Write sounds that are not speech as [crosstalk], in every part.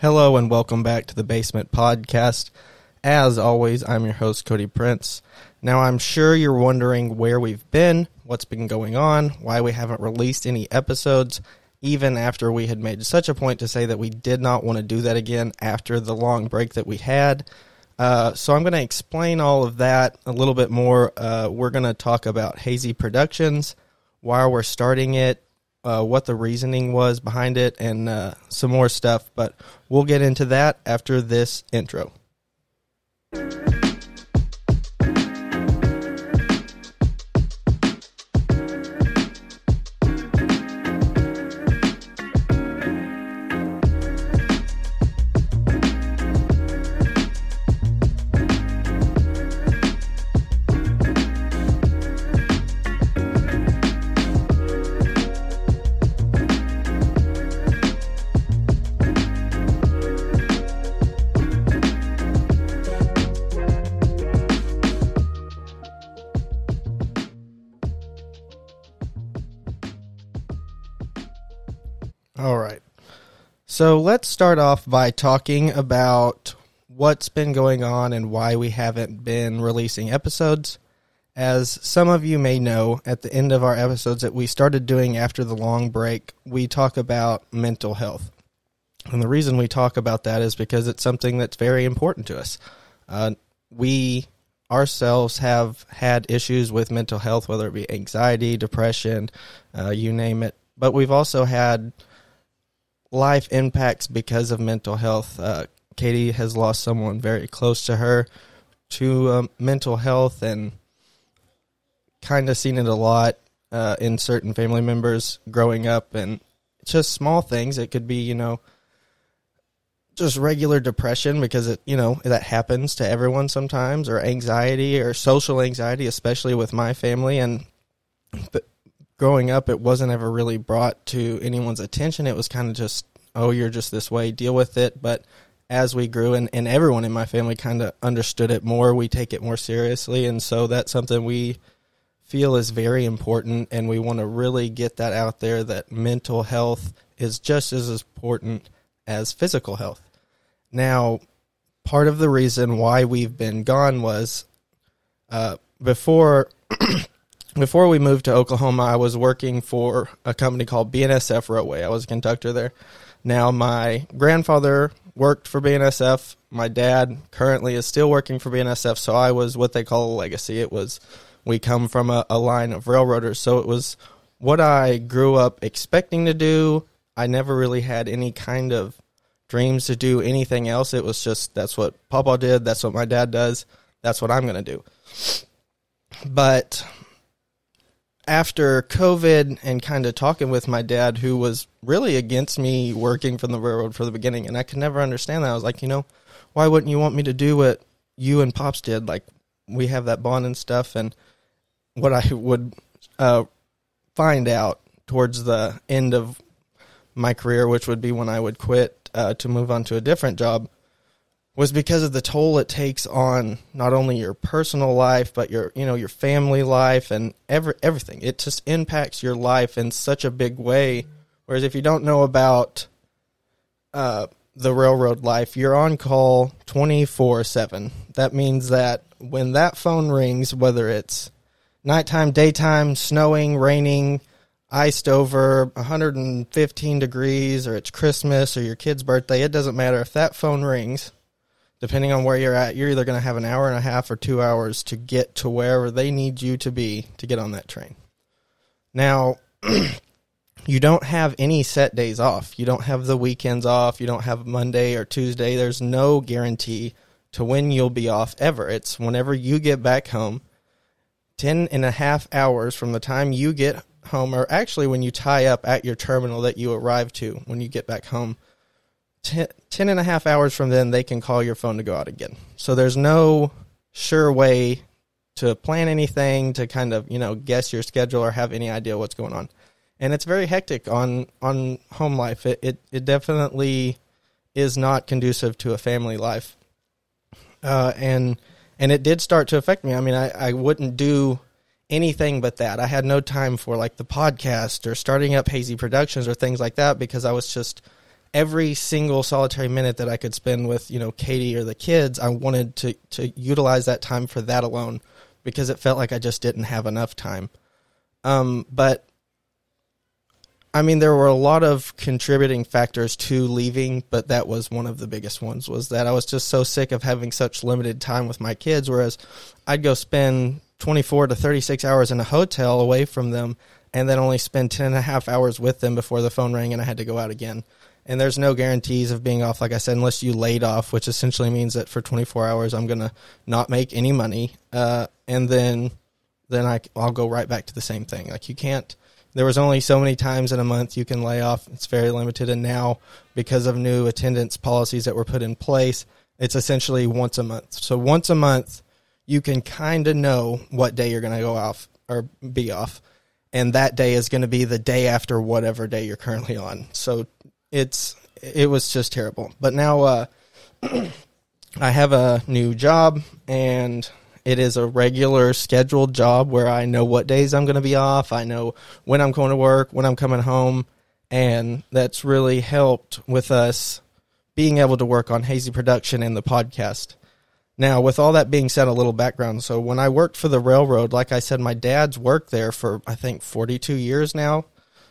Hello and welcome back to the Basement Podcast. As always, I'm your host, Cody Prince. Now, I'm sure you're wondering where we've been, what's been going on, why we haven't released any episodes, even after we had made such a point to say that we did not want to do that again after the long break that we had. Uh, so, I'm going to explain all of that a little bit more. Uh, we're going to talk about Hazy Productions, why we're starting it, uh, what the reasoning was behind it, and uh, some more stuff. But we'll get into that after this intro. So let's start off by talking about what's been going on and why we haven't been releasing episodes. As some of you may know, at the end of our episodes that we started doing after the long break, we talk about mental health. And the reason we talk about that is because it's something that's very important to us. Uh, we ourselves have had issues with mental health, whether it be anxiety, depression, uh, you name it. But we've also had life impacts because of mental health. Uh, Katy has lost someone very close to her to um, mental health and kind of seen it a lot uh, in certain family members growing up and just small things. It could be, you know, just regular depression because it, you know, that happens to everyone sometimes or anxiety or social anxiety, especially with my family. And, but growing up, it wasn't ever really brought to anyone's attention. It was kind of just, oh, you're just this way, deal with it. But as we grew and, and everyone in my family kind of understood it more, we take it more seriously. And so that's something we feel is very important. And we want to really get that out there that mental health is just as important as physical health. Now, part of the reason why we've been gone was uh, before [clears throat] before we moved to Oklahoma, I was working for a company called BNSF Railway. I was a conductor there. Now, my grandfather worked for BNSF. My dad currently is still working for BNSF, so I was what they call a legacy. It was we come from a, a line of railroaders, so it was what I grew up expecting to do. I never really had any kind of dreams to do anything else. It was just that's what Papa did. That's what my dad does. That's what I'm going to do. But after COVID and kind of talking with my dad, who was really against me working from the railroad for the beginning, and I could never understand that. I was like, you know, why wouldn't you want me to do what you and Pops did? Like, we have that bond and stuff. And what I would uh, find out towards the end of my career, which would be when I would quit uh, to move on to a different job, was because of the toll it takes on not only your personal life but your you know your family life and every everything. It just impacts your life in such a big way. Whereas if you don't know about uh, the railroad life, you're on call twenty four seven. That means that when that phone rings, whether it's nighttime, daytime, snowing, raining, iced over 115 degrees or it's Christmas or your kid's birthday, it doesn't matter if that phone rings. Depending on where you're at, you're either going to have an hour and a half or 2 hours to get to wherever they need you to be to get on that train. Now, [clears throat] you don't have any set days off. You don't have the weekends off. You don't have Monday or Tuesday. There's no guarantee to when you'll be off ever. It's whenever you get back home. 10 and a half hours from the time you get home, or actually when you tie up at your terminal that you arrive to when you get back home, 10, 10 and a half hours from then, they can call your phone to go out again. So there's no sure way to plan anything, to kind of, you know, guess your schedule or have any idea what's going on. And it's very hectic on, on home life. It, it, it definitely is not conducive to a family life. Uh, and, and it did start to affect me. I mean, I, I wouldn't do anything but that. I had no time for like the podcast or starting up Hazy Productions or things like that because I was just every single solitary minute that I could spend with, you know, Katy or the kids, I wanted to to utilize that time for that alone because it felt like I just didn't have enough time. Um, but I mean, there were a lot of contributing factors to leaving, but that was one of the biggest ones. Was that I was just so sick of having such limited time with my kids. Whereas I'd go spend 24 to 36 hours in a hotel away from them, and then only spend 10 and a half hours with them before the phone rang and I had to go out again. And there's no guarantees of being off, like I said, unless you laid off, which essentially means that for 24 hours I'm gonna not make any money, uh, and then then I, I'll go right back to the same thing. Like you can't there was only so many times in a month you can lay off. It's very limited, and now because of new attendance policies that were put in place, it's essentially once a month. So once a month, you can kind of know what day you're going to go off or be off, and that day is going to be the day after whatever day you're currently on. So it's it was just terrible. But now uh, [clears throat] I have a new job and it is a regular scheduled job where I know what days I'm going to be off. I know when I'm going to work, when I'm coming home. And that's really helped with us being able to work on Hazy Production and the podcast. Now, with all that being said, a little background. So, when I worked for the railroad, like I said, my dad's worked there for, I think, 42 years now.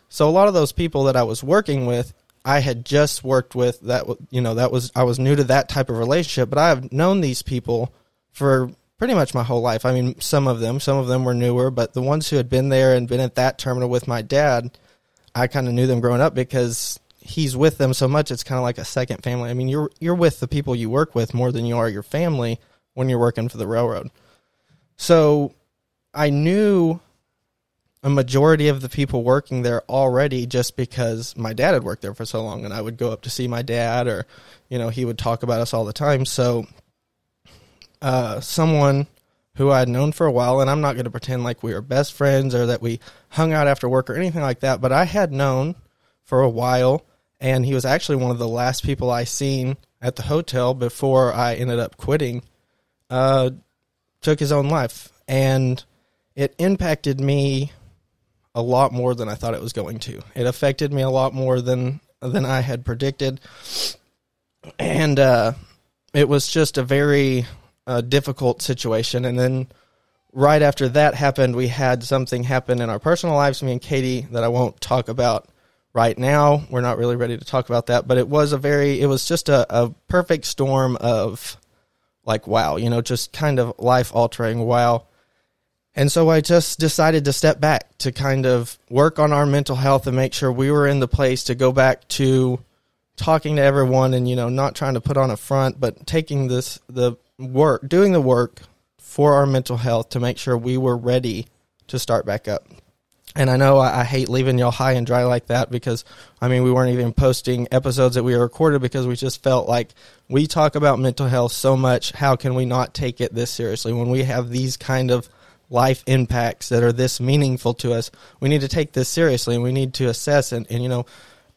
So, a lot of those people that I was working with, I had just worked with that, you know, that was, I was new to that type of relationship, but I have known these people for pretty much my whole life. I mean, some of them, some of them were newer, but the ones who had been there and been at that terminal with my dad, I kind of knew them growing up because he's with them so much. It's kind of like a second family. I mean, you're you're with the people you work with more than you are your family when you're working for the railroad. So I knew a majority of the people working there already just because my dad had worked there for so long and I would go up to see my dad or you know he would talk about us all the time so uh, someone who I had known for a while, and I'm not going to pretend like we were best friends or that we hung out after work or anything like that, but I had known for a while, and he was actually one of the last people I seen at the hotel before I ended up quitting. Uh, took his own life, and it impacted me a lot more than I thought it was going to. It affected me a lot more than than I had predicted, and uh, it was just a very a difficult situation. And then right after that happened, we had something happen in our personal lives, me and Katy, that I won't talk about right now. We're not really ready to talk about that, but it was a very, it was just a, a perfect storm of like, wow, you know, just kind of life altering wow. And so I just decided to step back to kind of work on our mental health and make sure we were in the place to go back to talking to everyone and you know not trying to put on a front but taking this the work, doing the work for our mental health to make sure we were ready to start back up. And I know I, I, hate leaving y'all high and dry like that because, I mean, we weren't even posting episodes that we recorded because we just felt like we talk about mental health so much. How can we not take it this seriously when we have these kind of life impacts that are this meaningful to us? We need to take this seriously and we need to assess and, and you know,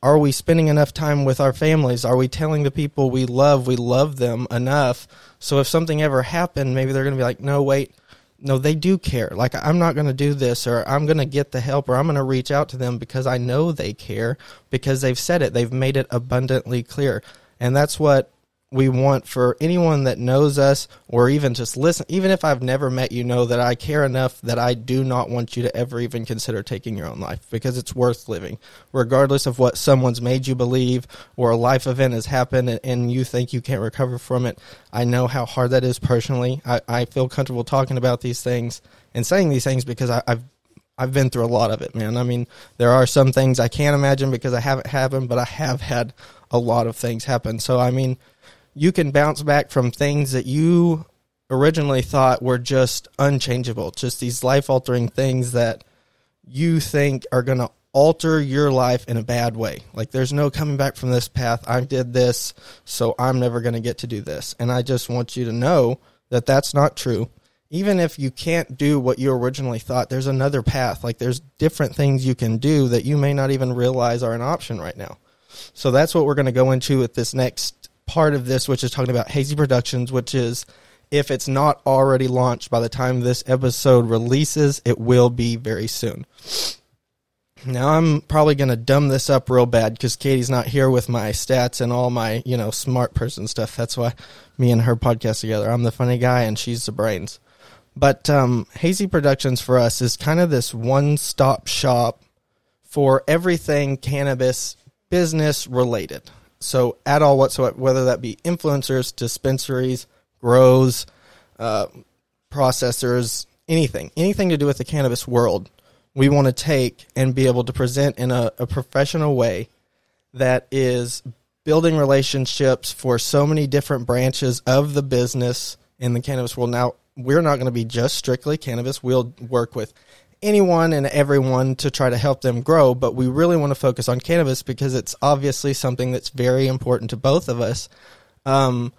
are we spending enough time with our families? Are we telling the people we love we love them enough? So if something ever happened, maybe they're going to be like, no, wait, no, they do care. Like, I'm not going to do this, or I'm going to get the help, or I'm going to reach out to them because I know they care because they've said it. They've made it abundantly clear. And that's what we want for anyone that knows us or even just listen even if I've never met you know that I care enough that I do not want you to ever even consider taking your own life because it's worth living regardless of what someone's made you believe or a life event has happened and, you think you can't recover from it I know how hard that is personally I, I feel comfortable talking about these things and saying these things because I, I've I've been through a lot of it, man. I mean, there are some things I can't imagine because I haven't happened, but I have had a lot of things happen. So, I mean, you can bounce back from things that you originally thought were just unchangeable, just these life altering things that you think are going to alter your life in a bad way. Like there's no coming back from this path. I did this, so I'm never going to get to do this. And I just want you to know that that's not true. Even if you can't do what you originally thought, there's another path. Like there's different things you can do that you may not even realize are an option right now. So that's what we're going to go into with this next part of this, which is talking about Hazy Productions, which is if it's not already launched by the time this episode releases, it will be very soon. Now I'm probably going to dumb this up real bad because Katy's not here with my stats and all my you know smart person stuff. That's why me and her podcast together. I'm the funny guy and she's the brains. But um, Hazy Productions for us is kind of this one stop shop for everything cannabis business related. So at all whatsoever, whether that be influencers, dispensaries, grows, uh, processors, anything, anything to do with the cannabis world we want to take and be able to present in a, a professional way that is building relationships for so many different branches of the business in the cannabis world. Now, we're not going to be just strictly cannabis. We'll work with anyone and everyone to try to help them grow, but we really want to focus on cannabis because it's obviously something that's very important to both of us. Um,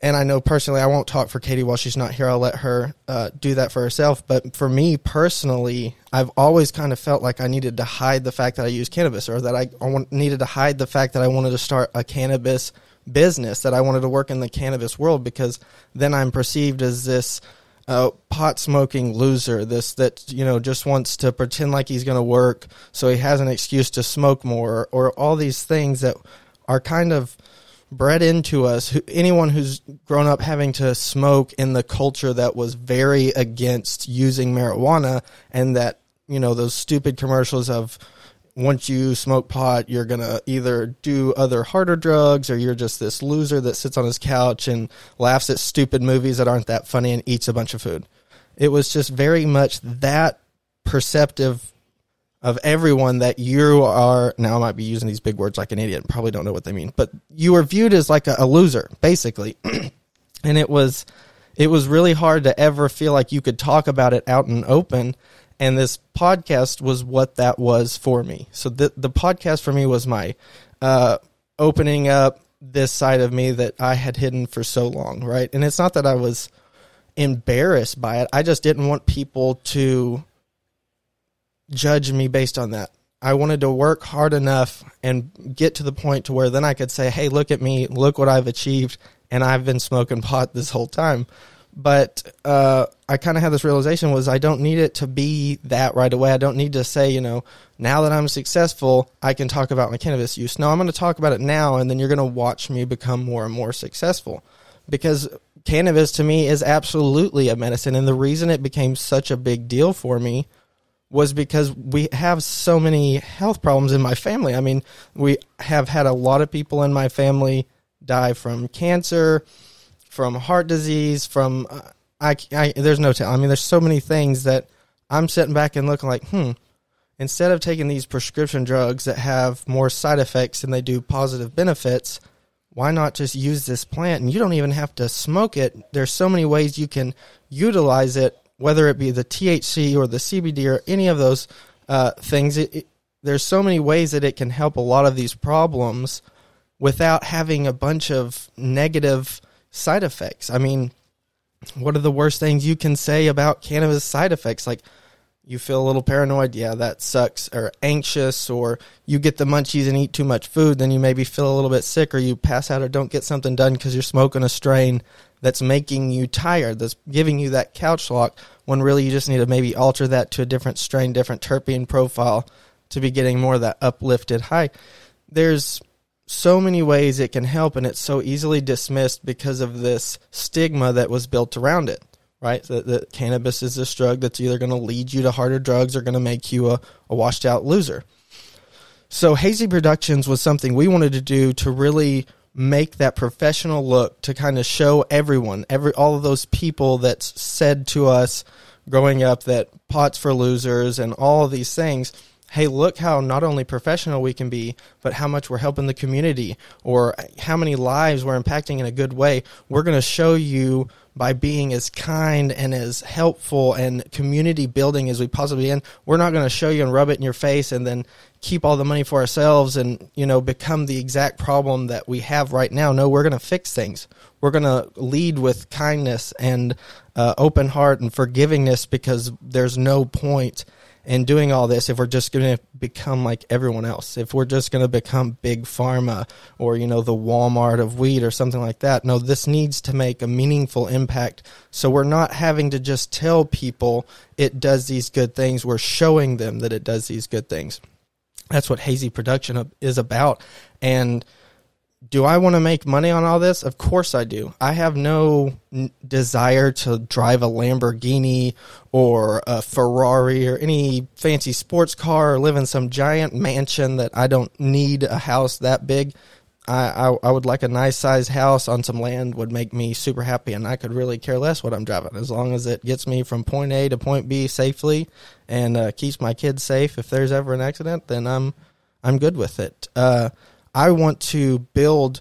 and I know personally, I won't talk for Katy while she's not here. I'll let her uh, do that for herself. But for me personally, I've always kind of felt like I needed to hide the fact that I use cannabis, or that I, I needed to hide the fact that I wanted to start a cannabis business, that I wanted to work in the cannabis world, because then I'm perceived as this uh, pot smoking loser, this that you know just wants to pretend like he's going to work, so he has an excuse to smoke more, or, all these things that are kind of bred into us. Who, anyone who's grown up having to smoke in the culture that was very against using marijuana, and that you know those stupid commercials of once you smoke pot, you're gonna either do other harder drugs, or you're just this loser that sits on his couch and laughs at stupid movies that aren't that funny and eats a bunch of food. It was just very much that perceptive of everyone that you are now I might be using these big words like an idiot and probably don't know what they mean but you were viewed as like a, a loser basically [clears throat] and it was it was really hard to ever feel like you could talk about it out and open and this podcast was what that was for me so the the podcast for me was my uh, opening up this side of me that I had hidden for so long right and it's not that I was embarrassed by it I just didn't want people to judge me based on that. I wanted to work hard enough and get to the point to where then I could say, "Hey, look at me! Look what I've achieved!" And I've been smoking pot this whole time. But uh, I kind of had this realization: was I don't need it to be that right away. I don't need to say, you know, now that I'm successful, I can talk about my cannabis use. No, I'm going to talk about it now, and then you're going to watch me become more and more successful. Because cannabis to me is absolutely a medicine, and the reason it became such a big deal for me was because we have so many health problems in my family. I mean, we have had a lot of people in my family die from cancer, from heart disease, from uh, I, I there's no tell. I mean, there's so many things that I'm sitting back and looking like, hmm. Instead of taking these prescription drugs that have more side effects than they do positive benefits, why not just use this plant? And you don't even have to smoke it. There's so many ways you can utilize it whether it be the THC or the CBD or any of those uh, things, it, it, there's so many ways that it can help a lot of these problems without having a bunch of negative side effects. I mean, what are the worst things you can say about cannabis side effects? Like, you feel a little paranoid, yeah, that sucks, or anxious, or you get the munchies and eat too much food, then you maybe feel a little bit sick, or you pass out or don't get something done because you're smoking a strain that's making you tired, that's giving you that couch lock, when really you just need to maybe alter that to a different strain, different terpene profile to be getting more of that uplifted high. There's so many ways it can help, and it's so easily dismissed because of this stigma that was built around it, right? That, that cannabis is this drug that's either going to lead you to harder drugs or going to make you a, a washed out loser. So, Hazy Productions was something we wanted to do to really make that professional look to kind of show everyone, every all of those people that said to us growing up that pots for losers and all of these things. Hey, look how not only professional we can be, but how much we're helping the community or how many lives we're impacting in a good way. We're going to show you by being as kind and as helpful and community building as we possibly can. We're not going to show you and rub it in your face and then keep all the money for ourselves and you know become the exact problem that we have right now. No, we're going to fix things. We're going to lead with kindness and uh, open heart and forgivingness because there's no point and doing all this if we're just going to become like everyone else. If we're just going to become big pharma or, you know, the Walmart of weed or something like that. No, this needs to make a meaningful impact. So we're not having to just tell people it does these good things. We're showing them that it does these good things. That's what hazy production is about. And do I want to make money on all this? Of course I do. I have no n- desire to drive a Lamborghini or a Ferrari or any fancy sports car or live in some giant mansion that I don't need a house that big. I, I, I would like a nice sized house on some land would make me super happy and I could really care less what I'm driving as long as it gets me from point A to point B safely and uh, keeps my kids safe. If there's ever an accident, then I'm I'm good with it. Uh, I want to build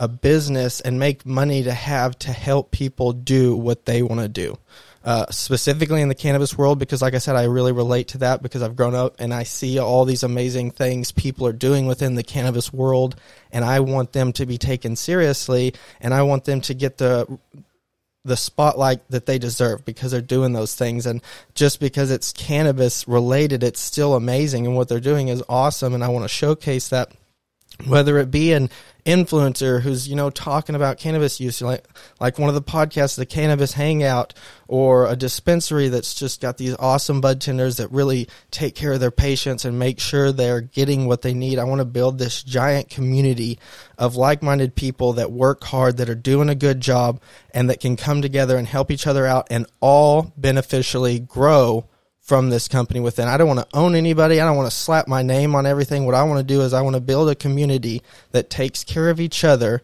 a business and make money to have to help people do what they want to do. Uh, specifically in the cannabis world, because like I said, I really relate to that because I've grown up and I see all these amazing things people are doing within the cannabis world, and I want them to be taken seriously, and I want them to get the the spotlight that they deserve because they're doing those things and just because it's cannabis related it's still amazing and what they're doing is awesome and I want to showcase that whether it be an influencer who's you know talking about cannabis use like like one of the podcasts the cannabis hangout or a dispensary that's just got these awesome bud tenders that really take care of their patients and make sure they're getting what they need. I want to build this giant community of like-minded people that work hard that are doing a good job and that can come together and help each other out and all beneficially grow from this company within. I don't want to own anybody. I don't want to slap my name on everything. What I want to do is I want to build a community that takes care of each other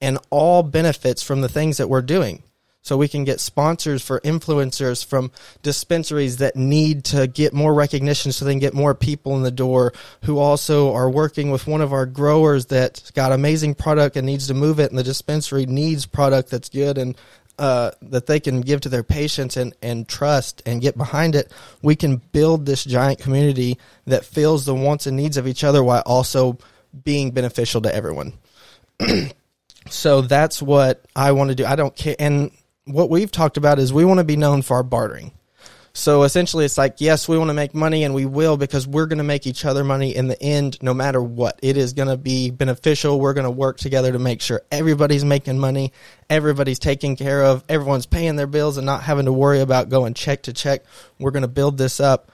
and all benefits from the things that we're doing. So we can get sponsors for influencers from dispensaries that need to get more recognition so they can get more people in the door who also are working with one of our growers that's got amazing product and needs to move it and the dispensary needs product that's good and uh, that they can give to their patients and, and trust and get behind it, we can build this giant community that fills the wants and needs of each other while also being beneficial to everyone. [clears throat] so that's what I want to do. I don't care. And what we've talked about is we want to be known for our bartering. So essentially, it's like, yes, we want to make money and we will because we're going to make each other money in the end, no matter what. It is going to be beneficial. We're going to work together to make sure everybody's making money, everybody's taken care of, everyone's paying their bills and not having to worry about going check to check. We're going to build this up.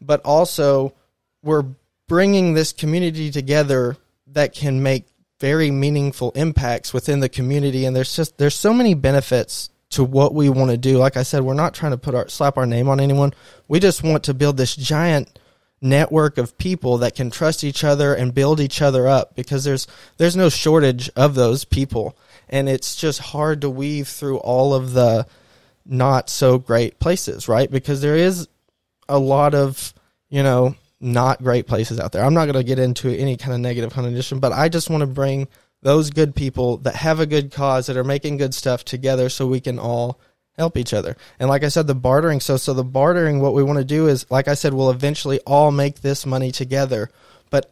But also, we're bringing this community together that can make very meaningful impacts within the community. And there's just, there's so many benefits to what we want to do. Like I said, we're not trying to put our slap our name on anyone. We just want to build this giant network of people that can trust each other and build each other up because there's there's no shortage of those people and it's just hard to weave through all of the not so great places, right? Because there is a lot of, you know, not great places out there. I'm not going to get into any kind of negative connotation, but I just want to bring those good people that have a good cause that are making good stuff together so we can all help each other. And like I said, the bartering. So, so the bartering, what we want to do is, like I said, we'll eventually all make this money together. But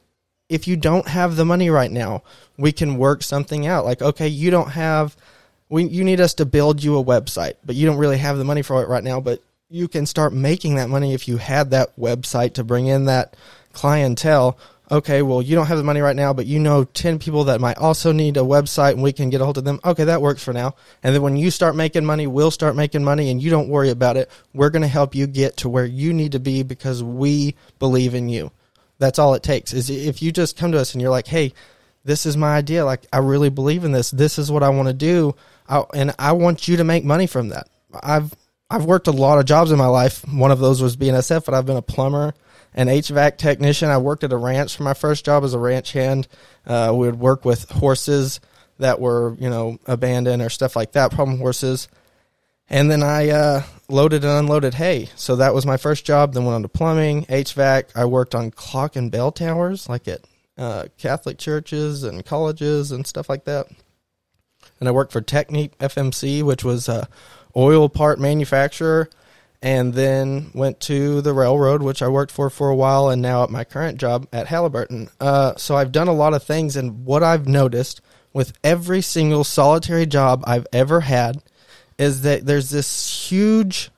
if you don't have the money right now, we can work something out. Like, okay, you don't have, we, you need us to build you a website, but you don't really have the money for it right now. But you can start making that money if you had that website to bring in that clientele okay, well, you don't have the money right now, but you know 10 people that might also need a website and we can get a hold of them. Okay, that works for now. And then when you start making money, we'll start making money and you don't worry about it. We're going to help you get to where you need to be because we believe in you. That's all it takes. Is if you just come to us and you're like, "Hey, this is my idea. Like I really believe in this. This is what I want to do." I, and I want you to make money from that. I've I've worked a lot of jobs in my life. One of those was BNSF, but I've been a plumber an HVAC technician. I worked at a ranch for my first job as a ranch hand. Uh, we would work with horses that were, you know, abandoned or stuff like that, problem horses. And then I uh, loaded and unloaded hay. So that was my first job. Then went on to plumbing, HVAC. I worked on clock and bell towers, like at uh, Catholic churches and colleges and stuff like that. And I worked for TechnipFMC, which was a oil part manufacturer and then went to the railroad, which I worked for for a while, and now at my current job at Halliburton. Uh, so I've done a lot of things, and what I've noticed with every single solitary job I've ever had is that there's this huge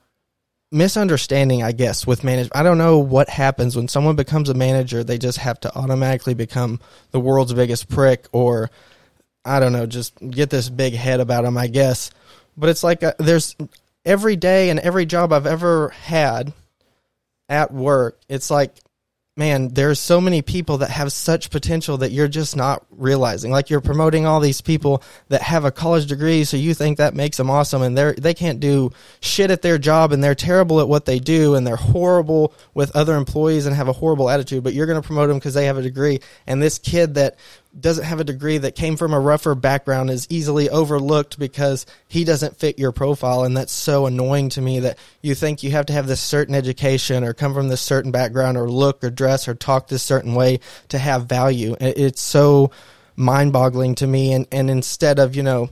misunderstanding, I guess, with management. I don't know what happens when someone becomes a manager. They just have to automatically become the world's biggest prick, or I don't know, just get this big head about them. I guess, but it's like uh there's every day and every job I've ever had at work. It's like man, there's so many people that have such potential that you're just not realizing. Like you're promoting all these people that have a college degree, so you think that makes them awesome, and they're they can't do shit at their job, and they're terrible at what they do, and they're horrible with other employees and have a horrible attitude. But you're going to promote them because they have a degree, and this kid that doesn't have a degree that came from a rougher background is easily overlooked because he doesn't fit your profile. And that's so annoying to me that you think you have to have this certain education or come from this certain background or look or dress or talk this certain way to have value. It's so mind-boggling to me. And and instead of you know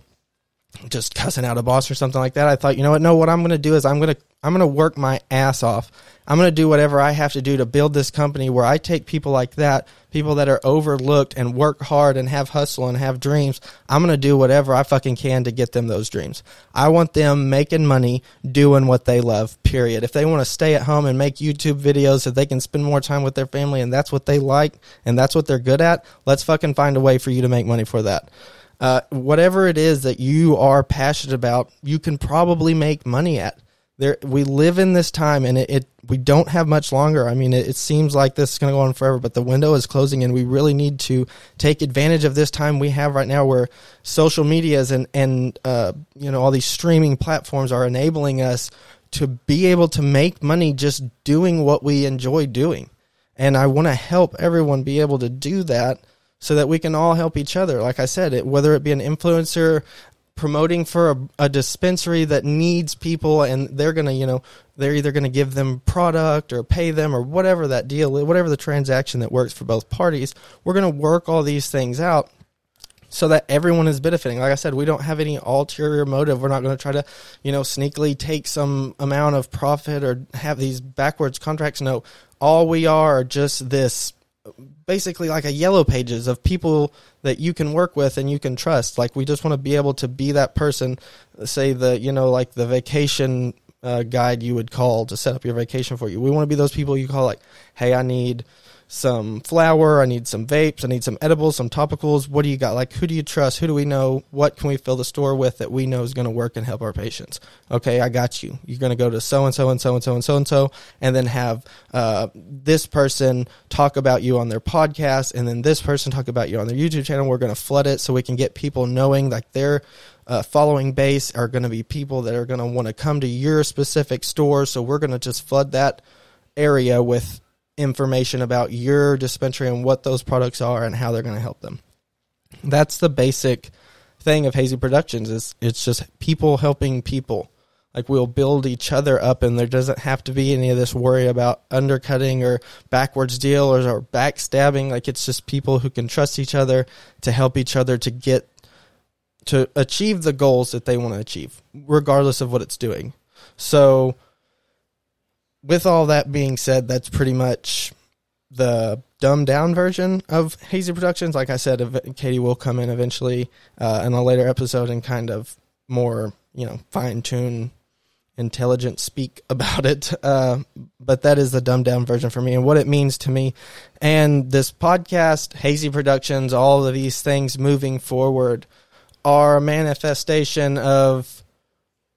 just cussing out a boss or something like that i thought you know what no what i'm going to do is i'm going to i'm going to work my ass off I'm going to do whatever I have to do to build this company where I take people like that, people that are overlooked and work hard and have hustle and have dreams. I'm going to do whatever I fucking can to get them those dreams. I want them making money doing what they love, period. If they want to stay at home and make YouTube videos so they can spend more time with their family and that's what they like and that's what they're good at, let's fucking find a way for you to make money for that. Uh, whatever it is that you are passionate about, you can probably make money at. There we live in this time and it, it we don't have much longer. I mean it, it seems like this is going to go on forever but the window is closing and we really need to take advantage of this time we have right now where social medias and and uh, you know all these streaming platforms are enabling us to be able to make money just doing what we enjoy doing. And i want to help everyone be able to do that so that we can all help each other. Like I said, it, whether it be an influencer, promoting for a, a, dispensary that needs people and they're going to you know they're either going to give them product or pay them or whatever that deal whatever the transaction that works for both parties we're going to work all these things out so that everyone is benefiting. Like i said we don't have any ulterior motive. We're not going to try to you know sneakily take some amount of profit or have these backwards contracts. No all we are are just this basically like a yellow pages of people that you can work with and you can trust. Like we just want to be able to be that person, say the you know like the vacation uh, guide you would call to set up your vacation for you. We want to be those people you call like, hey, I need some flour, I need some vapes, I need some edibles, some topicals. What do you got? Like, who do you trust? Who do we know? What can we fill the store with that we know is going to work and help our patients? Okay, I got you. You're going to go to so and so and so and so and so and so, and then have uh, this person talk about you on their podcast, and then this person talk about you on their YouTube channel. We're going to flood it so we can get people knowing like their uh, following base are going to be people that are going to want to come to your specific store. So we're going to just flood that area with information about your dispensary and what those products are and how they're going to help them. That's the basic thing of Hazy Productions is it's just people helping people. Like we'll build each other up and there doesn't have to be any of this worry about undercutting or backwards dealers or backstabbing. Like it's just people who can trust each other to help each other to get to achieve the goals that they want to achieve, regardless of what it's doing. So with all that being said, that's pretty much the dumbed down version of Hazy Productions. Like I said, Katy will come in eventually uh, in a later episode and kind of more, you know, fine tune, intelligent speak [laughs] about it. Uh, but that is the dumbed down version for me and what it means to me. And this podcast, Hazy Productions, all of these things moving forward are a manifestation of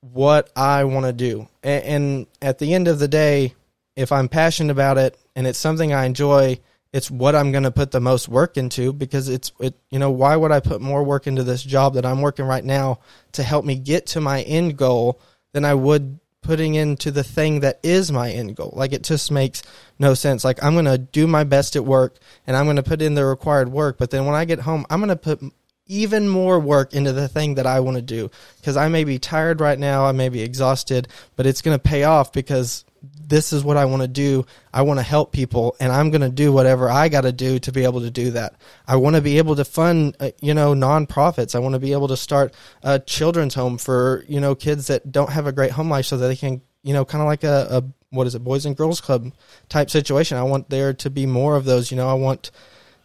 what I want to do. And, and at the end of the day, if I'm passionate about it and it's something I enjoy, it's what I'm going to put the most work into because it's it you know why would I put more work into this job that I'm working right now to help me get to my end goal than I would putting into the thing that is my end goal. Like it just makes no sense. Like I'm going to do my best at work and I'm going to put in the required work, but then when I get home, I'm going to put even more work into the thing that I want to do because I may be tired right now, I may be exhausted, but it's going to pay off because this is what I want to do. I want to help people and I'm going to do whatever I got to do to be able to do that. I want to be able to fund, uh, you know, nonprofits. I want to be able to start a children's home for, you know, kids that don't have a great home life so that they can, you know, kind of like a, a, what is it, Boys and Girls Club type situation. I want there to be more of those, you know, I want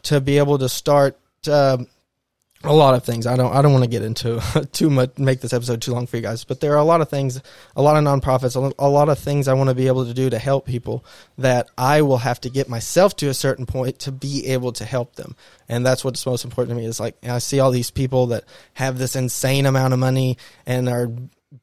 to be able to start, uh, a lot of things. I don't I don't want to get into [laughs] too much make this episode too long for you guys, but there are a lot of things, a lot of nonprofits, a lot of things I want to be able to do to help people that I will have to get myself to a certain point to be able to help them. And that's what's most important to me is like I see all these people that have this insane amount of money and are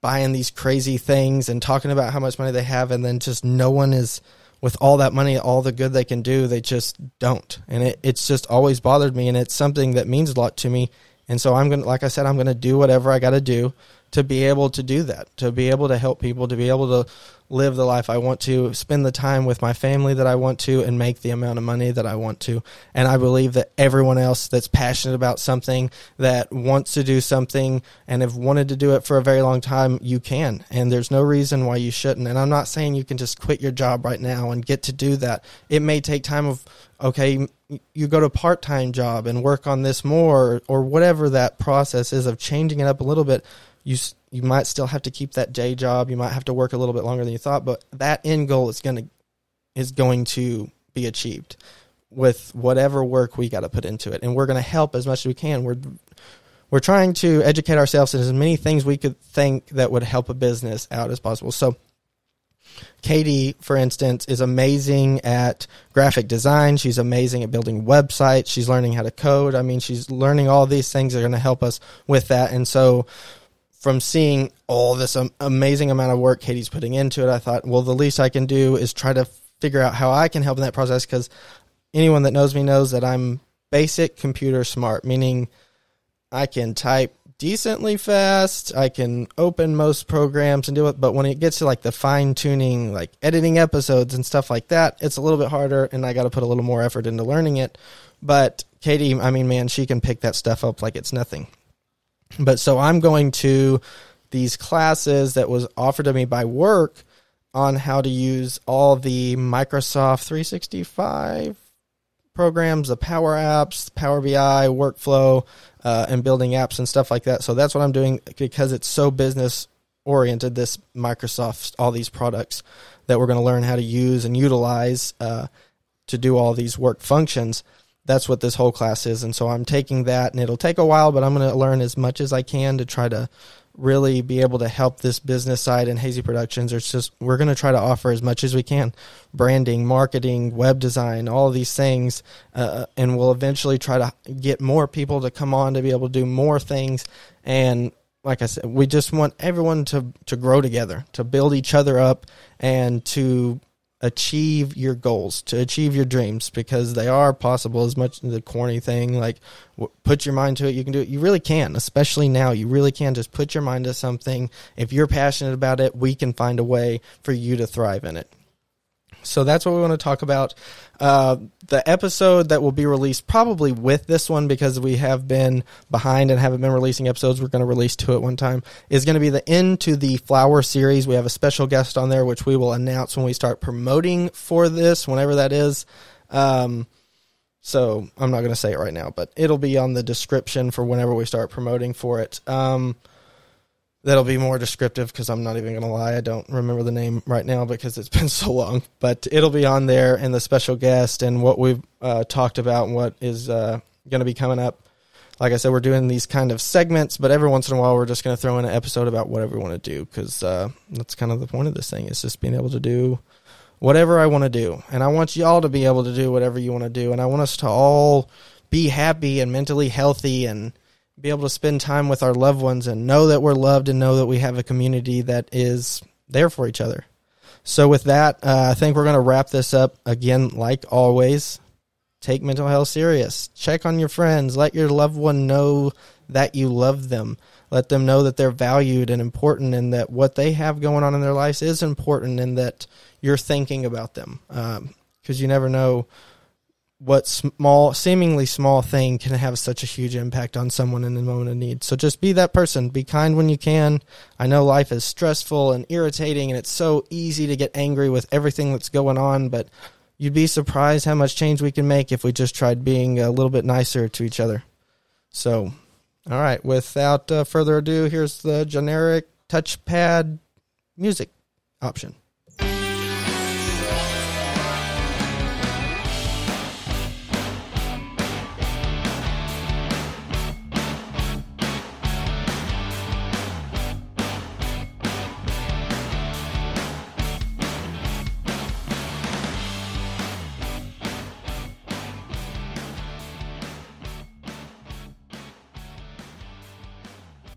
buying these crazy things and talking about how much money they have and then just no one is with all that money, all the good they can do, they just don't. And it, it's just always bothered me, and it's something that means a lot to me. And so I'm going to, like I said, I'm going to do whatever I got to do to be able to do that, to be able to help people, to be able to live the life I want to, spend the time with my family that I want to, and make the amount of money that I want to. And I believe that everyone else that's passionate about something, that wants to do something, and have wanted to do it for a very long time, you can. And there's no reason why you shouldn't. And I'm not saying you can just quit your job right now and get to do that. It may take time of, okay, you go to a part time job and work on this more, or whatever that process is of changing it up a little bit you you might still have to keep that day job. You might have to work a little bit longer than you thought, but that end goal is going to is going to be achieved with whatever work we got to put into it. And we're going to help as much as we can. We're we're trying to educate ourselves in as many things we could think that would help a business out as possible. So Katy, for instance, is amazing at graphic design. She's amazing at building websites. She's learning how to code. I mean, she's learning all these things that are going to help us with that. And so from seeing all this amazing amount of work Katy's putting into it, I thought, well, the least I can do is try to figure out how I can help in that process because anyone that knows me knows that I'm basic computer smart, meaning I can type decently fast, I can open most programs and do it, but when it gets to like the fine tuning, like editing episodes and stuff like that, it's a little bit harder and I got to put a little more effort into learning it. But Katy, I mean, man, she can pick that stuff up like it's nothing. But so I'm going to these classes that was offered to me by work on how to use all the Microsoft 365 programs, the Power Apps, Power BI, workflow, uh, and building apps and stuff like that. So that's what I'm doing because it's so business oriented. This Microsoft, all these products that we're going to learn how to use and utilize uh, to do all these work functions that's what this whole class is. And so I'm taking that, and it'll take a while, but I'm going to learn as much as I can to try to really be able to help this business side in Hazy Productions. It's just we're going to try to offer as much as we can, branding, marketing, web design, all these things, uh, and we'll eventually try to get more people to come on to be able to do more things. And like I said, we just want everyone to to grow together, to build each other up, and to achieve your goals, to achieve your dreams, because they are possible. As much as the corny thing, like put your mind to it, you can do it. You really can, especially now. You really can just put your mind to something. If you're passionate about it, we can find a way for you to thrive in it. So that's what we want to talk about. Uh, the episode that will be released probably with this one because we have been behind and haven't been releasing episodes. We're going to release two at one time. Is going to be the end to the flower series. We have a special guest on there, which we will announce when we start promoting for this, whenever that is. Um, so I'm not going to say it right now, but it'll be on the description for whenever we start promoting for it. Um, that'll be more descriptive because I'm not even going to lie. I don't remember the name right now because it's [laughs] been so long. But it'll be on there and the special guest and what we've uh, talked about and what is uh, going to be coming up. Like I said, we're doing these kind of segments, but every once in a while we're just going to throw in an episode about whatever we want to do because uh, that's kind of the point of this thing. is just being able to do whatever I want to do. And I want y'all to be able to do whatever you want to do. And I want us to all be happy and mentally healthy and – be able to spend time with our loved ones and know that we're loved and know that we have a community that is there for each other. So, with that, uh, I think we're going to wrap this up again, like always. Take mental health serious. Check on your friends. Let your loved one know that you love them. Let them know that they're valued and important and that what they have going on in their lives is important and that you're thinking about them. Because um, you never know what small, seemingly small thing can have such a huge impact on someone in a moment of need. So just be that person. Be kind when you can. I know life is stressful and irritating, and it's so easy to get angry with everything that's going on, but you'd be surprised how much change we can make if we just tried being a little bit nicer to each other. So, all right, without uh, further ado, here's the generic touchpad music option.